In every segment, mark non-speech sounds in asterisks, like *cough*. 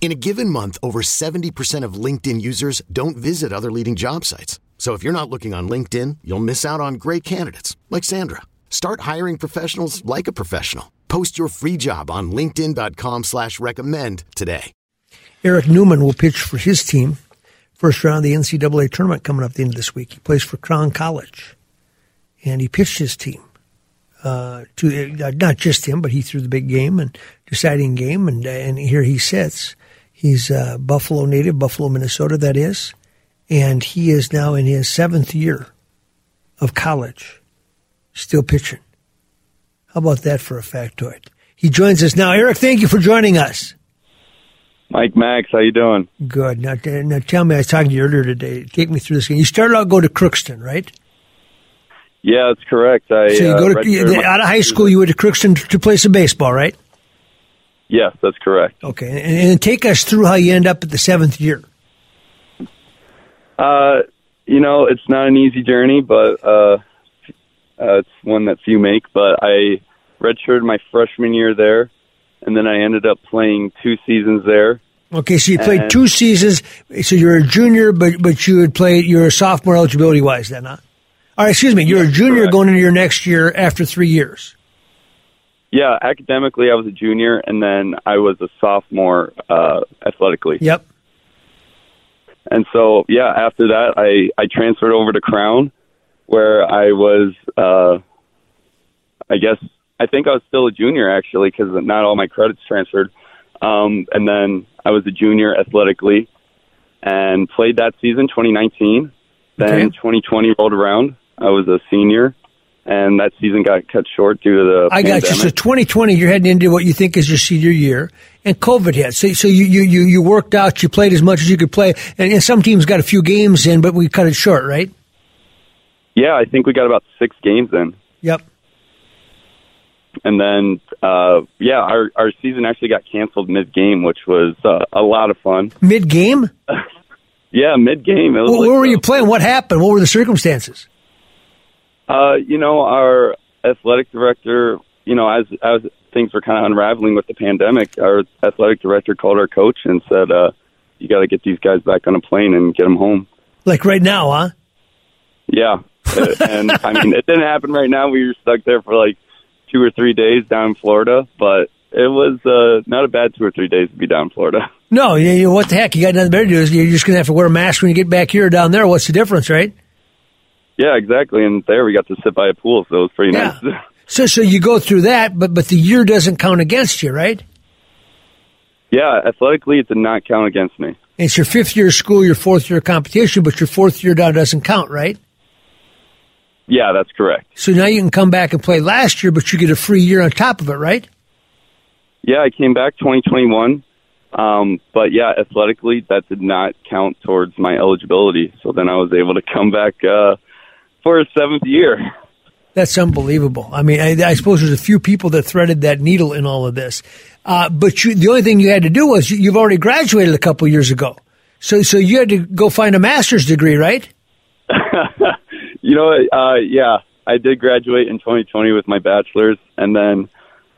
In a given month, over 70% of LinkedIn users don't visit other leading job sites. So if you're not looking on LinkedIn, you'll miss out on great candidates like Sandra. Start hiring professionals like a professional. Post your free job on LinkedIn.com slash recommend today. Eric Newman will pitch for his team. First round of the NCAA tournament coming up at the end of this week. He plays for Crown College. And he pitched his team. Uh, to uh, not just him, but he threw the big game and deciding game, and and here he sits. He's a Buffalo native, Buffalo, Minnesota, that is, and he is now in his seventh year of college, still pitching. How about that for a factoid? He joins us now. Eric, thank you for joining us. Mike Max, how you doing? Good. Now, now tell me, I was talking to you earlier today. Take me through this game. You started out go to Crookston, right? Yeah, that's correct. I, so you uh, go to you, out of high school. You went to Crookston to, to play some baseball, right? Yes, that's correct. Okay, and, and take us through how you end up at the seventh year. Uh, you know, it's not an easy journey, but uh, uh, it's one that few make. But I redshirted my freshman year there, and then I ended up playing two seasons there. Okay, so you played And- two seasons. So you're a junior, but but you would play. You're a sophomore eligibility wise, then, huh? All right, excuse me. You're a junior correct. going into your next year after three years. Yeah, academically, I was a junior, and then I was a sophomore uh, athletically. Yep. And so, yeah, after that, I, I transferred over to Crown, where I was, uh, I guess, I think I was still a junior actually, because not all my credits transferred. Um, and then I was a junior athletically and played that season, 2019. Then Okay. 2020 rolled around. I was a senior, and that season got cut short due to the I got you. So 2020, you're heading into what you think is your senior year, and COVID hit. So so you you you, you worked out. You played as much as you could play, and, and some teams got a few games in, but we cut it short, right? yeah, I think we got about six games in. Yep. and then uh yeah our our season actually got canceled mid game which was uh, a lot of fun Mid game. *laughs* yeah mid game Where, where were you playing? What happened? What were the circumstances? Uh you know our athletic director you know as as things were kind of unraveling with the pandemic our athletic director called our coach and said uh you got to get these guys back on a plane and get them home Like right now, huh? yeah and i mean it didn't happen right now we were stuck there for like two or three days down in florida but it was uh not a bad two or three days to be down in florida No, you, you, what the heck? You got nothing better to do. You're just going to have to wear a mask when you get back here or down there. What's the difference, right? Yeah, exactly. And there we got to sit by a pool, so it was pretty Yeah. nice. *laughs* So, so you go through that, but but the year doesn't count against you, right? yeah, athletically, it did not count against me. It's your fifth year of school, your fourth year of competition, but your fourth year down doesn't count, right? Yeah, that's correct. So now you can come back and play last year, but you get a free year on top of it, right? Yeah, I came back 2021. Um, but yeah, athletically, that did not count towards my eligibility. So then I was able to come back uh, for a seventh year. That's unbelievable. I mean, I, I suppose there's a few people that threaded that needle in all of this. Uh, but you, the only thing you had to do was you, you've already graduated a couple years ago. So, so you had to go find a master's degree, right? *laughs* You know, uh, yeah, I did graduate in 2020 with my bachelor's, and then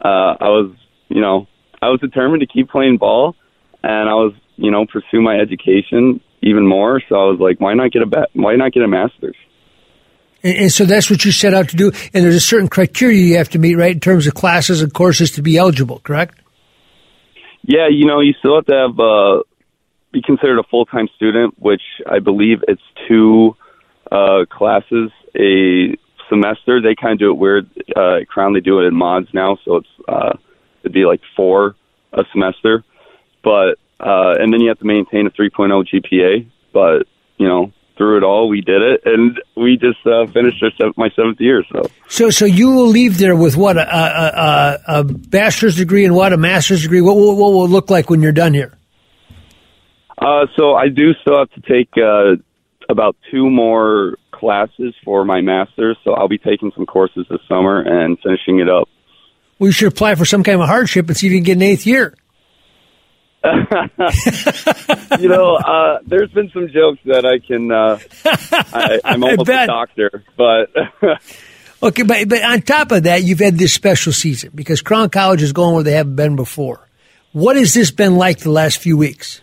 uh, I was, you know, I was determined to keep playing ball, and I was, you know, pursue my education even more. So I was like, why not get a ba- why not get a master's? And, and so that's what you set out to do. And there's a certain criteria you have to meet, right, in terms of classes and courses to be eligible, correct? Yeah, you know, you still have to have uh, be considered a full time student, which I believe it's two uh, classes a semester. They kind of do it weird. Uh, at Crown, they do it in mods now, so it's uh, it'd be like four a semester. But uh, and then you have to maintain a 3.0 GPA. But you know, through it all, we did it, and we just uh, finished our sev- my seventh year. So. So, so you will leave there with what a, a, a, a bachelor's degree and what a master's degree. What, will- what will it look like when you're done here? Uh, so I do still have to take uh, about two more classes for my master's, so I'll be taking some courses this summer and finishing it up. We should apply for some kind of hardship and see if you can get an eighth year. *laughs* you know, uh, there's been some jokes that I can. Uh, I, I'm *laughs* almost a doctor, but. *laughs* okay, but but on top of that, you've had this special season because Crown College is going where they haven't been before. What has this been like the last few weeks?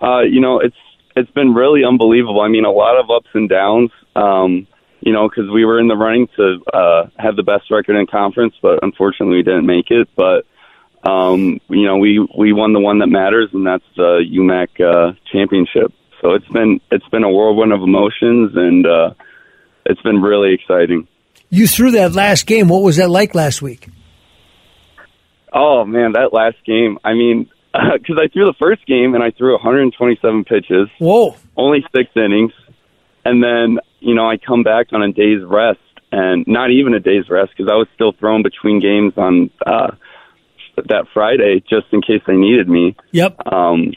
Uh, you know, it's it's been really unbelievable. I mean, a lot of ups and downs. Um, you know, because we were in the running to uh, have the best record in conference, but unfortunately we didn't make it. But um, you know, we we won the one that matters, and that's the UMAC uh, championship. So it's been it's been a whirlwind of emotions, and uh, it's been really exciting. You threw that last game. What was that like last week? Oh man, that last game. I mean, *laughs* because I threw the first game and I threw 127 pitches. Whoa! Only six innings, and then you know I come back on a day's rest, and not even a day's rest because I was still thrown between games on. Uh, that Friday just in case they needed me. Yep. Um,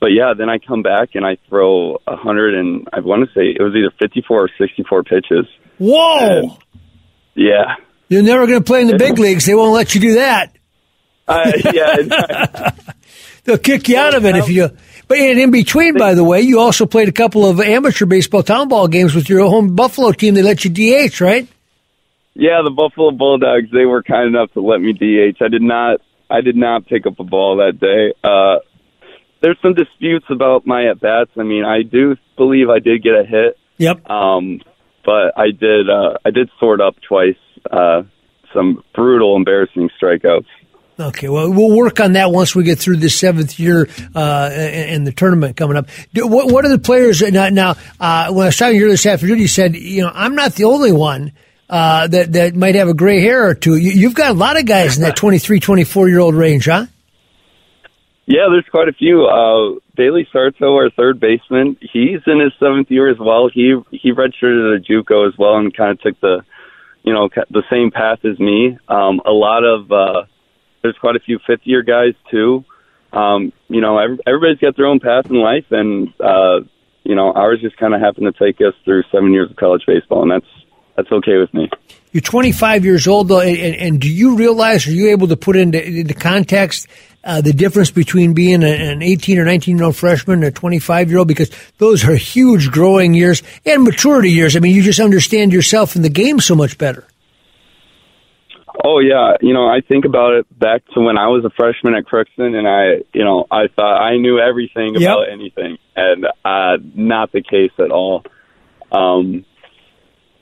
but yeah, then I come back and I throw a hundred and I want to say it was either fifty-four or sixty-four pitches. Whoa! And yeah. You're never going to play in the big leagues. They won't let you do that. Uh, yeah. *laughs* They'll kick you out of it if you. But in between, by the way, you also played a couple of amateur baseball town ball games with your home Buffalo team. They let you DH, right? Yeah, the Buffalo Bulldogs. They were kind enough to let me DH. I did not. I did not pick up a ball that day. Uh, there's some disputes about my at bats. I mean, I do believe I did get a hit. Yep. Um, but I did. Uh, I did sort up twice. Uh, some brutal, embarrassing strikeouts. Okay, well, we'll work on that once we get through the seventh year uh, and the tournament coming up. What, what are the players now? now uh, when I was talking to you this afternoon, you said, you know, I'm not the only one uh, that that might have a gray hair or two. You, have got a lot of guys in that *laughs* 23, 24 year old range, huh? Yeah, there's quite a few. Uh, Bailey Sarto, our third baseman, he's in his seventh year as well. He he redshirted at JUCO as well and kind of took the, you know, the same path as me. Um, a lot of uh, there's quite a few fifth year guys too. Um, you know, every, everybody's got their own path in life, and uh, you know, ours just kind of happened to take us through seven years of college baseball, and that's that's okay with me. You're 25 years old, though, and, and do you realize, are you able to put into, into context uh, the difference between being an 18 or 19 year old freshman and a 25 year old? Because those are huge growing years and maturity years. I mean, you just understand yourself and the game so much better. Oh yeah, you know I think about it back to when I was a freshman at Crookston, and I, you know, I thought I knew everything about yep. anything, and uh, not the case at all. Um,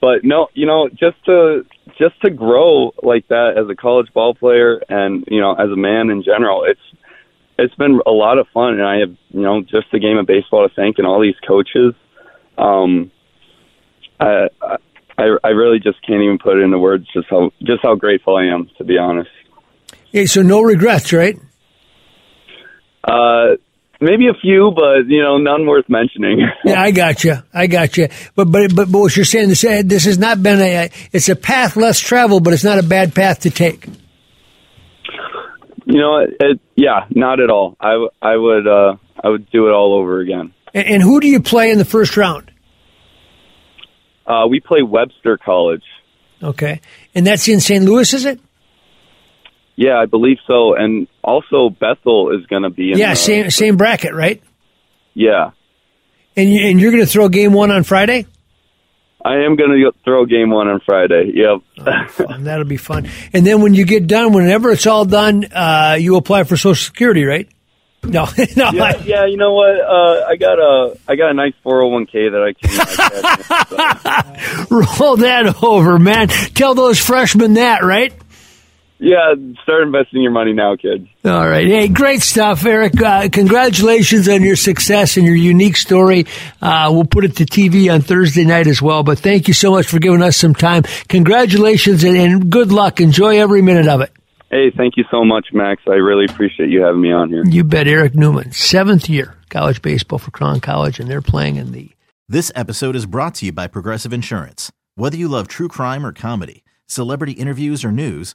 but no, you know, just to just to grow like that as a college ball player and you know as a man in general, it's it's been a lot of fun, and I have you know just the game of baseball to thank and all these coaches. Um, I, I I really just can't even put it into words just how just how grateful I am to be honest. Yeah, so no regrets, right? Uh, Maybe a few, but you know, none worth mentioning. *laughs* yeah, I got you. I got you. But but but, but what you're saying this this has not been a it's a path less traveled, but it's not a bad path to take. You know, it, it, yeah, not at all. I, I would uh, I would do it all over again. And, and who do you play in the first round? Uh, we play Webster College. Okay, and that's in St. Louis, is it? Yeah, I believe so. And also Bethel is going to be in Yeah, the, same same bracket, right? Yeah. And you, and you're going to throw game 1 on Friday? I am going to throw game 1 on Friday. Yep. Oh, That'll be fun. And then when you get done, whenever it's all done, uh, you apply for Social Security, right? No, *laughs* no. Yeah, I, yeah, you know what? Uh, I got a I got a nice 401k that I can. *laughs* Roll that over, man. Tell those freshmen that, right? Yeah, start investing your money now, kids. All right. Hey, great stuff, Eric. Uh, congratulations on your success and your unique story. Uh, we'll put it to TV on Thursday night as well. But thank you so much for giving us some time. Congratulations and, and good luck. Enjoy every minute of it. Hey, thank you so much, Max. I really appreciate you having me on here. You bet, Eric Newman, seventh year college baseball for Crown College, and they're playing in the. This episode is brought to you by Progressive Insurance. Whether you love true crime or comedy, celebrity interviews or news